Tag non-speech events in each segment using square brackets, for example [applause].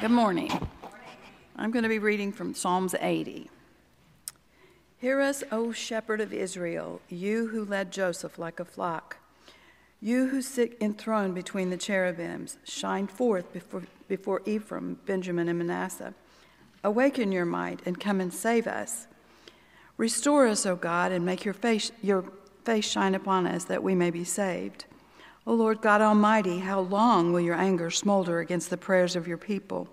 Good morning. I'm going to be reading from Psalms 80. Hear us, O shepherd of Israel, you who led Joseph like a flock. You who sit enthroned between the cherubims, shine forth before, before Ephraim, Benjamin, and Manasseh. Awaken your might and come and save us. Restore us, O God, and make your face, your face shine upon us that we may be saved. O Lord God Almighty, how long will your anger smolder against the prayers of your people?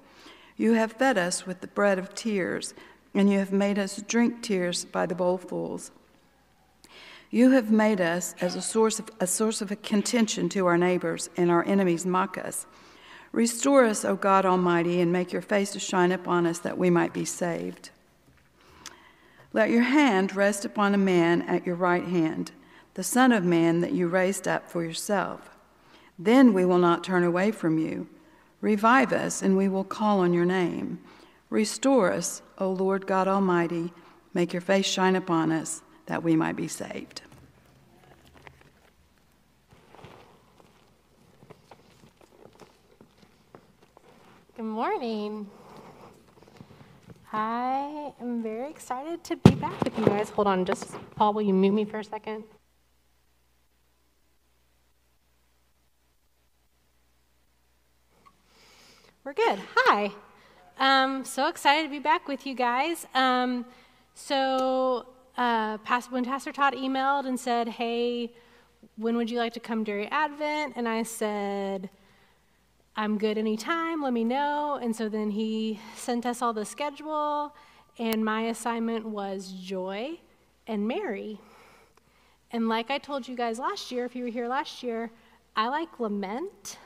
You have fed us with the bread of tears, and you have made us drink tears by the bowlfuls. You have made us as a source of a source of contention to our neighbors, and our enemies mock us. Restore us, O God Almighty, and make your face to shine upon us that we might be saved. Let your hand rest upon a man at your right hand, the Son of Man that you raised up for yourself. Then we will not turn away from you. Revive us, and we will call on your name. Restore us, O Lord God Almighty. Make your face shine upon us, that we might be saved. Good morning. I am very excited to be back with you guys. Hold on, just Paul, will you mute me for a second? We're good. Hi. Um, so excited to be back with you guys. Um, so uh, when Pastor Todd emailed and said, "Hey, when would you like to come during Advent?" and I said I'm good anytime, let me know. And so then he sent us all the schedule, and my assignment was Joy and Mary. And like I told you guys last year, if you were here last year, I like lament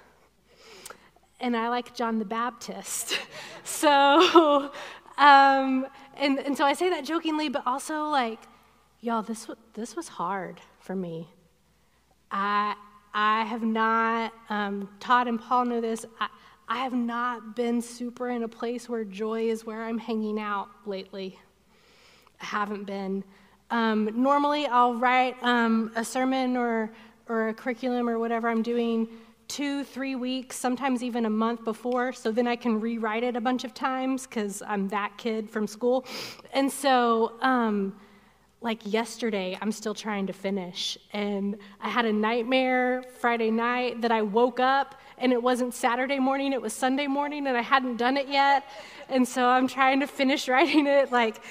and I like John the Baptist. [laughs] so, [laughs] um, and, and so I say that jokingly, but also like, y'all, this, this was hard for me. I, I have not, um, Todd and Paul know this, I, I have not been super in a place where joy is where I'm hanging out lately. I haven't been. Um, normally, I'll write um, a sermon or, or a curriculum or whatever I'm doing two, three weeks, sometimes even a month before, so then I can rewrite it a bunch of times because I'm that kid from school. And so, um, like yesterday, I'm still trying to finish. And I had a nightmare Friday night that I woke up and it wasn't Saturday morning, it was Sunday morning, and I hadn't done it yet. And so I'm trying to finish [laughs] writing it. Like,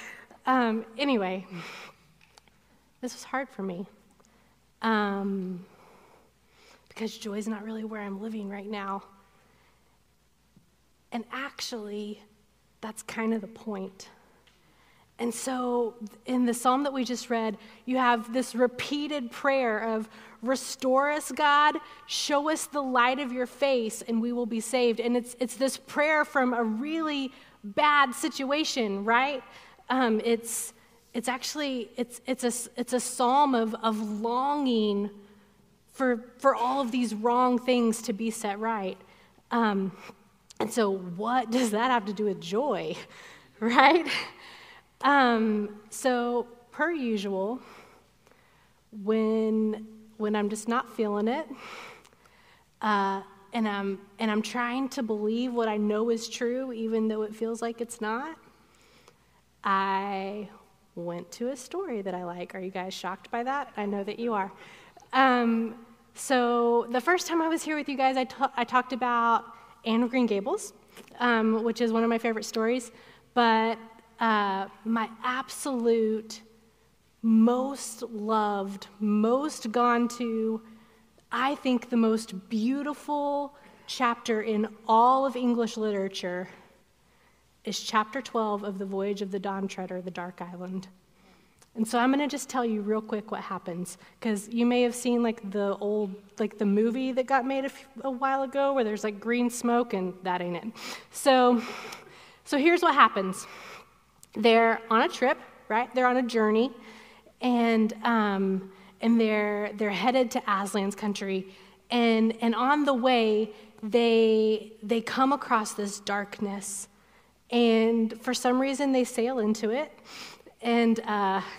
um, anyway, this was hard for me. Um, because joy is not really where I'm living right now. And actually, that's kind of the point. And so, in the psalm that we just read, you have this repeated prayer of, Restore us, God, show us the light of your face, and we will be saved. And it's, it's this prayer from a really bad situation, right? Um, it's, it's actually it's, it's, a, it's a psalm of, of longing for, for all of these wrong things to be set right. Um, and so, what does that have to do with joy, [laughs] right? Um, so, per usual, when when I'm just not feeling it, uh, and I'm and I'm trying to believe what I know is true, even though it feels like it's not, I went to a story that I like. Are you guys shocked by that? I know that you are. Um, so the first time I was here with you guys, I, talked about Anne of Green Gables, um, which is one of my favorite stories. But uh, my absolute most loved, most gone to, I think the most beautiful chapter in all of English literature is chapter 12 of The Voyage of the Dawn Treader, The Dark Island. And so I'm going to just tell you real quick what happens because you may have seen like the old like the movie that got made a, while ago where there's like green smoke and that ain't it. So so here's what happens. They're on a trip, right? They're on a journey, and um, and they're they're headed to Aslan's country, and and on the way they they come across this darkness, and for some reason they sail into it, and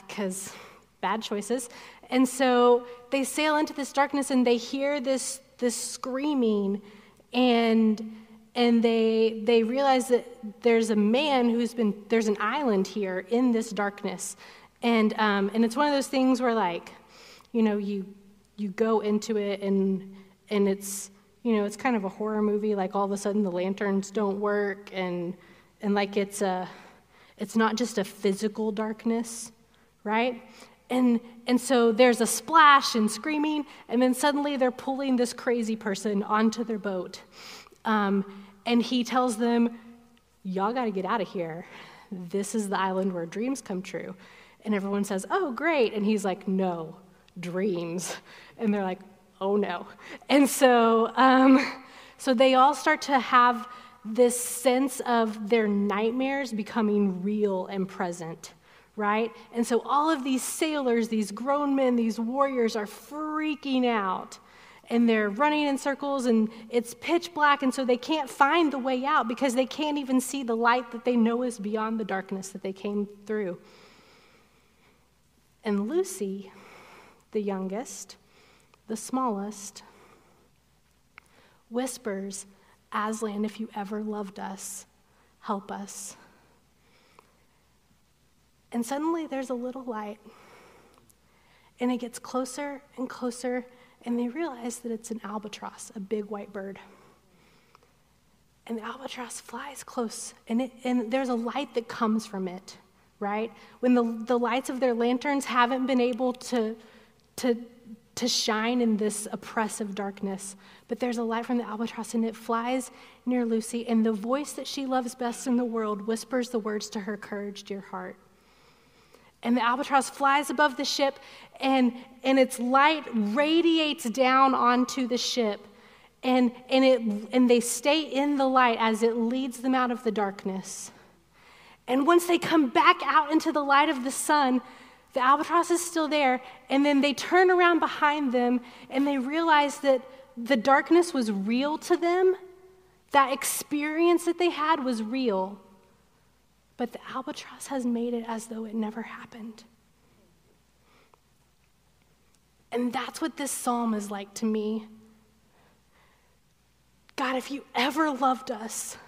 because uh, bad choices, and so they sail into this darkness and they hear this this screaming, and and they they realize that there's a man who's been there's an island here in this darkness. And um, and it's one of those things where like you know you you go into it and and it's you know it's kind of a horror movie like all of a sudden the lanterns don't work and and like it's a it's not just a physical darkness right and and so there's a splash and screaming and then suddenly they're pulling this crazy person onto their boat um, and he tells them, Y'all got to get out of here. This is the island where dreams come true. And everyone says, Oh, great. And he's like, No, dreams. And they're like, Oh, no. And so, um, so they all start to have this sense of their nightmares becoming real and present, right? And so all of these sailors, these grown men, these warriors are freaking out and they're running in circles and it's pitch black and so they can't find the way out because they can't even see the light that they know is beyond the darkness that they came through and lucy the youngest the smallest whispers aslan if you ever loved us help us and suddenly there's a little light and it gets closer and closer and they realize that it's an albatross, a big white bird. And the albatross flies close, and, it, and there's a light that comes from it, right? When the, the lights of their lanterns haven't been able to, to, to shine in this oppressive darkness, but there's a light from the albatross, and it flies near Lucy, and the voice that she loves best in the world whispers the words to her courage, dear heart. And the albatross flies above the ship, and, and its light radiates down onto the ship. And, and, it, and they stay in the light as it leads them out of the darkness. And once they come back out into the light of the sun, the albatross is still there. And then they turn around behind them and they realize that the darkness was real to them. That experience that they had was real. But the albatross has made it as though it never happened. And that's what this psalm is like to me. God, if you ever loved us,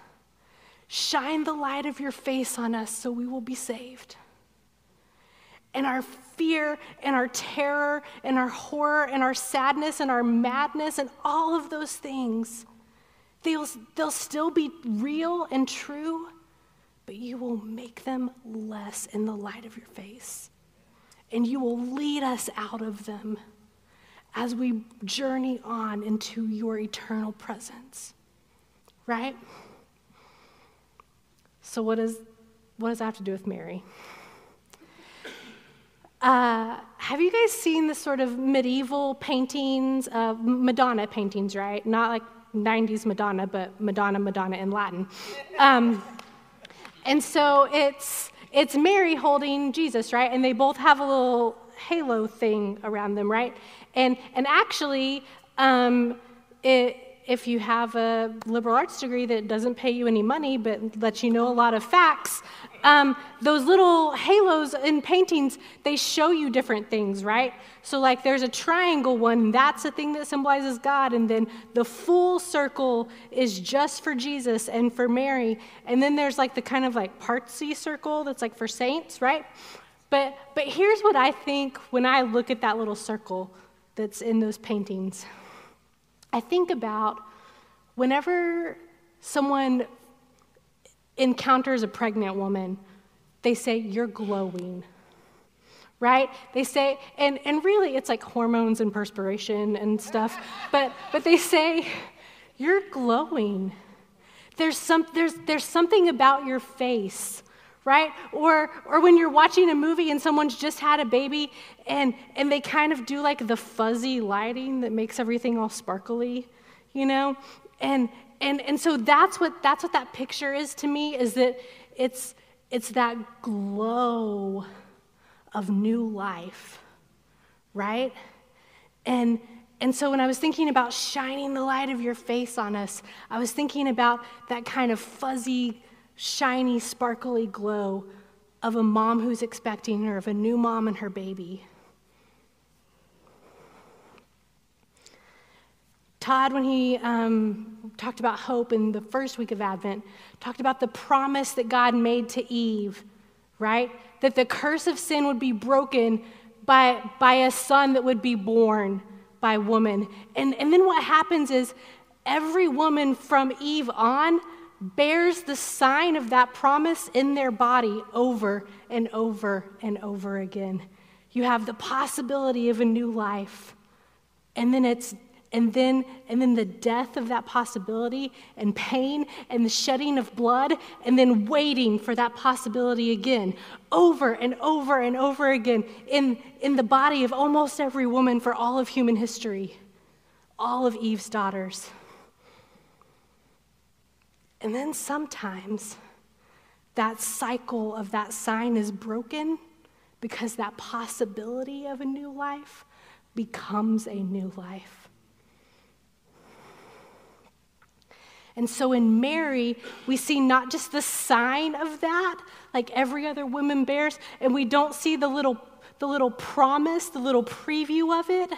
shine the light of your face on us so we will be saved. And our fear and our terror and our horror and our sadness and our madness and all of those things, they'll, they'll still be real and true but you will make them less in the light of your face. And you will lead us out of them as we journey on into your eternal presence. Right? So, what, is, what does that have to do with Mary? Uh, have you guys seen the sort of medieval paintings, Madonna paintings, right? Not like 90s Madonna, but Madonna, Madonna in Latin. Um, and so it's, it's Mary holding Jesus, right? And they both have a little halo thing around them, right? And, and actually, um, it, if you have a liberal arts degree that doesn't pay you any money but lets you know a lot of facts, um, those little halos in paintings, they show you different things, right? So, like, there's a triangle one, that's a thing that symbolizes God, and then the full circle is just for Jesus and for Mary, and then there's like the kind of like partsy circle that's like for saints, right? But, but here's what I think when I look at that little circle that's in those paintings. I think about whenever someone encounters a pregnant woman, they say, You're glowing. Right? They say, and, and really it's like hormones and perspiration and stuff, [laughs] but, but they say, You're glowing. There's, some, there's, there's something about your face right? Or, or when you're watching a movie and someone's just had a baby and, and they kind of do like the fuzzy lighting that makes everything all sparkly, you know? And, and, and so that's what, that's what that picture is to me, is that it's, it's that glow of new life, right? And, and so when I was thinking about shining the light of your face on us, I was thinking about that kind of fuzzy, shiny, sparkly glow of a mom who's expecting or of a new mom and her baby. Todd, when he um, talked about hope in the first week of Advent, talked about the promise that God made to Eve, right? That the curse of sin would be broken by, by a son that would be born by woman. And, and then what happens is every woman from Eve on bears the sign of that promise in their body over and over and over again. You have the possibility of a new life. And then it's and then and then the death of that possibility and pain and the shedding of blood and then waiting for that possibility again over and over and over again in in the body of almost every woman for all of human history all of Eve's daughters. And then sometimes that cycle of that sign is broken because that possibility of a new life becomes a new life And so in Mary, we see not just the sign of that, like every other woman bears, and we don't see the little, the little promise, the little preview of it.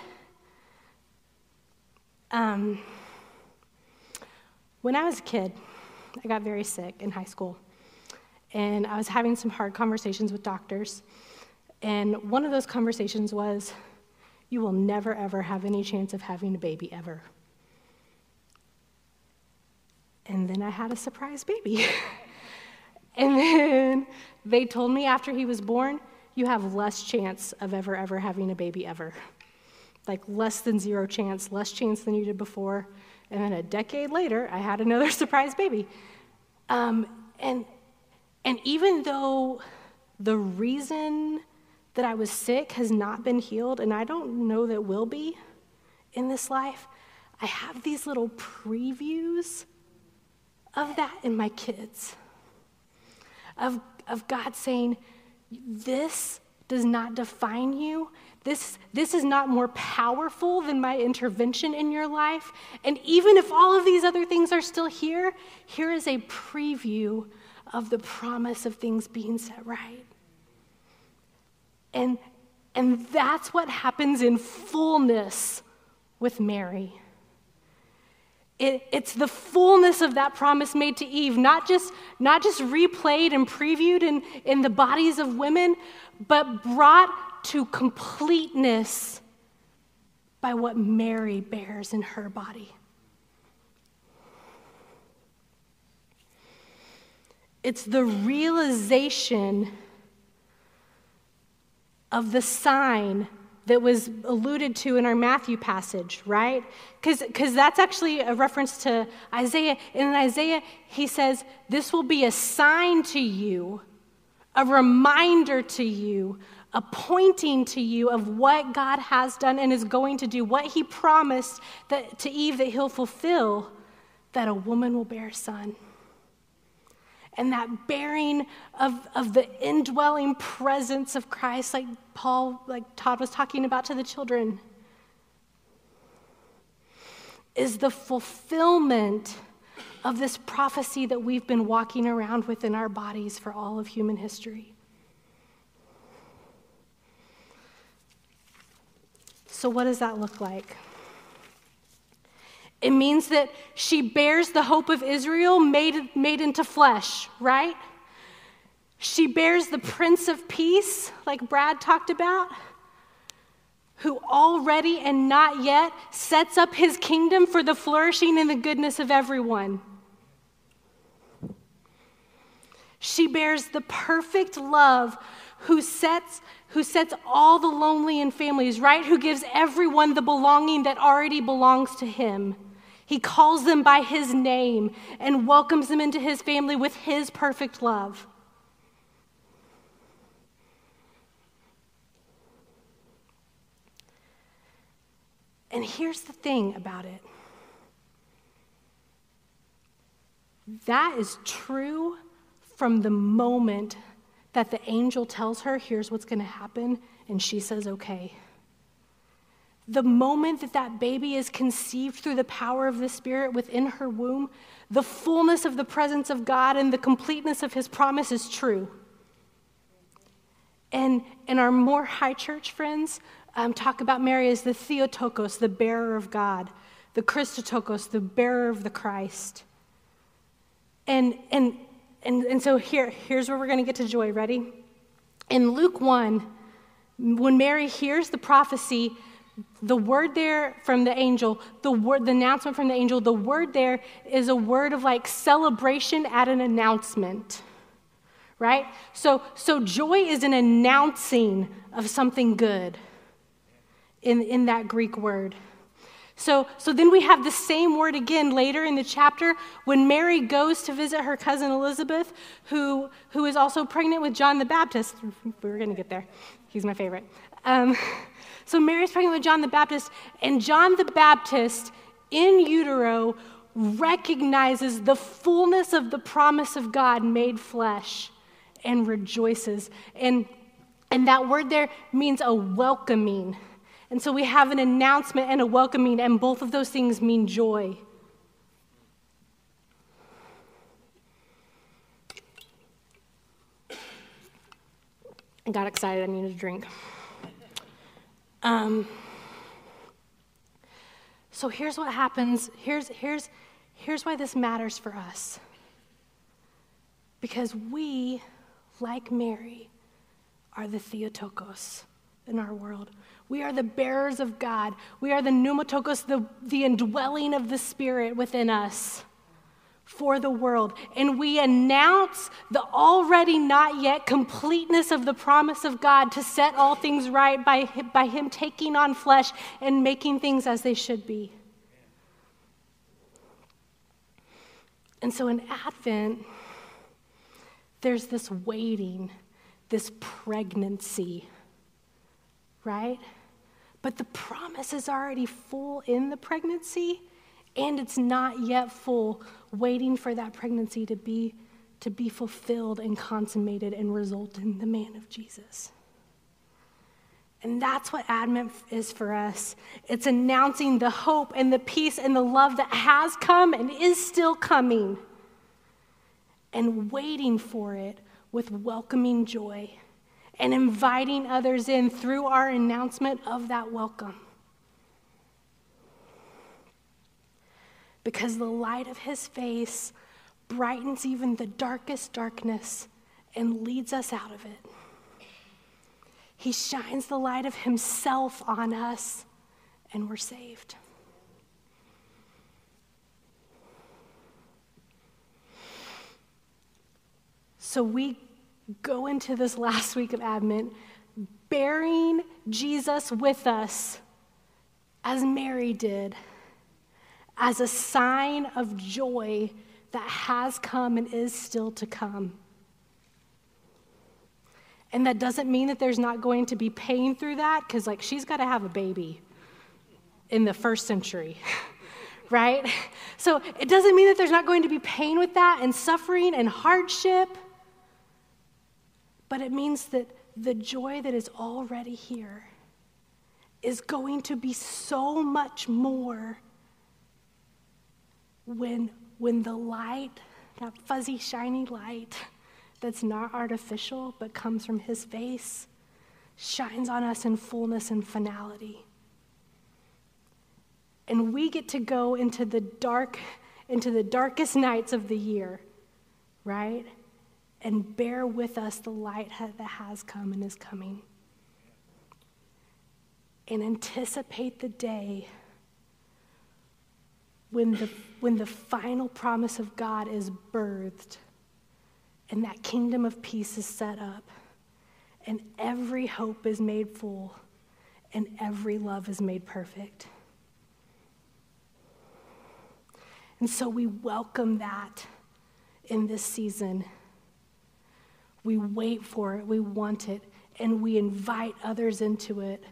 Um, when I was a kid, I got very sick in high school, and I was having some hard conversations with doctors. And one of those conversations was, You will never, ever have any chance of having a baby ever. And then I had a surprise baby. [laughs] and then they told me after he was born, you have less chance of ever, ever having a baby ever. Like less than zero chance, less chance than you did before. And then a decade later, I had another [laughs] surprise baby. Um, and, and even though the reason that I was sick has not been healed, and I don't know that will be in this life, I have these little previews of that in my kids. Of, of God saying, This does not define you. This, this is not more powerful than my intervention in your life. And even if all of these other things are still here, here is a preview of the promise of things being set right. And, and that's what happens in fullness with Mary. It, it's the fullness of that promise made to Eve, not just, not just replayed and previewed in, in the bodies of women, but brought to completeness by what Mary bears in her body. It's the realization of the sign that was alluded to in our Matthew passage, right? Because that's actually a reference to Isaiah. In Isaiah, he says, This will be a sign to you, a reminder to you, a pointing to you of what God has done and is going to do, what he promised that, to Eve that he'll fulfill, that a woman will bear a son and that bearing of, of the indwelling presence of Christ, like Paul, like Todd was talking about to the children, is the fulfillment of this prophecy that we've been walking around with in our bodies for all of human history. So, what does that look like? It means that she bears the hope of Israel made, made into flesh, right? She bears the Prince of Peace, like Brad talked about, who already and not yet sets up his kingdom for the flourishing and the goodness of everyone. She bears the perfect love who sets, who sets all the lonely in families, right? Who gives everyone the belonging that already belongs to him. He calls them by his name and welcomes them into his family with his perfect love. And here's the thing about it that is true from the moment that the angel tells her, here's what's going to happen, and she says, okay the moment that that baby is conceived through the power of the Spirit within her womb, the fullness of the presence of God and the completeness of His promise is true. And, and our more high church friends um, talk about Mary as the Theotokos, the bearer of God, the Christotokos, the bearer of the Christ. And, and, and, and so here, here's where we're going to get to joy. Ready? In Luke 1, when Mary hears the prophecy, the word there from the angel, the word, the announcement from the angel, the word there is a word of like celebration at an announcement. Right? So, so joy is an announcing of something good in, in that Greek word. So, so then we have the same word again later in the chapter when Mary goes to visit her cousin Elizabeth, who, who is also pregnant with John the Baptist. We are going to get there. He's my favorite. Um, [laughs] so Mary's pregnant with John the Baptist, and John the Baptist in utero recognizes the fullness of the promise of God made flesh and rejoices. And, and that word there means a welcoming. And so we have an announcement and a welcoming, and both of those things mean joy. I got excited, I needed a drink. Um, so here's what happens. Here's, here's, here's why this matters for us. Because we, like Mary, are the Theotokos in our world. We are the bearers of God. We are the pneumatokos, the, the indwelling of the Spirit within us for the world. And we announce the already not yet completeness of the promise of God to set all things right by, by Him taking on flesh and making things as they should be. And so in Advent, there's this waiting, this pregnancy, right? But the promise is already full in the pregnancy, and it's not yet full, waiting for that pregnancy to be, to be fulfilled and consummated and result in the man of Jesus. And that's what Advent is for us. It's announcing the hope and the peace and the love that has come and is still coming, and waiting for it with welcoming joy and inviting others in through our announcement of that welcome. Because the light of his face brightens even the darkest darkness and leads us out of it. He shines the light of himself on us, and we're saved. So we go into this last week of Advent bearing Jesus with us as Mary did, as a sign of joy that has come and is still to come. And that doesn't mean that there's not going to be pain through that, because, like, she's got to have a baby in the first century, [laughs] right? So it doesn't mean that there's not going to be pain with that and suffering and hardship. But it means that the joy that is already here is going to be so much more when, when the light, that fuzzy, shiny light that's not artificial but comes from His face, shines on us in fullness and finality. And we get to go into the dark, into the darkest nights of the year, right? and bear with us the light that has come and is coming. And anticipate the day when the, when the final promise of God is birthed and that kingdom of peace is set up and every hope is made full and every love is made perfect. And so we welcome that in this season. We wait for it, we want it, and we invite others into it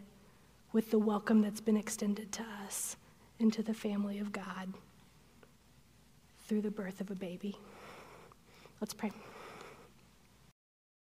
with the welcome that's been extended to us into the family of God through the birth of a baby. Let's pray.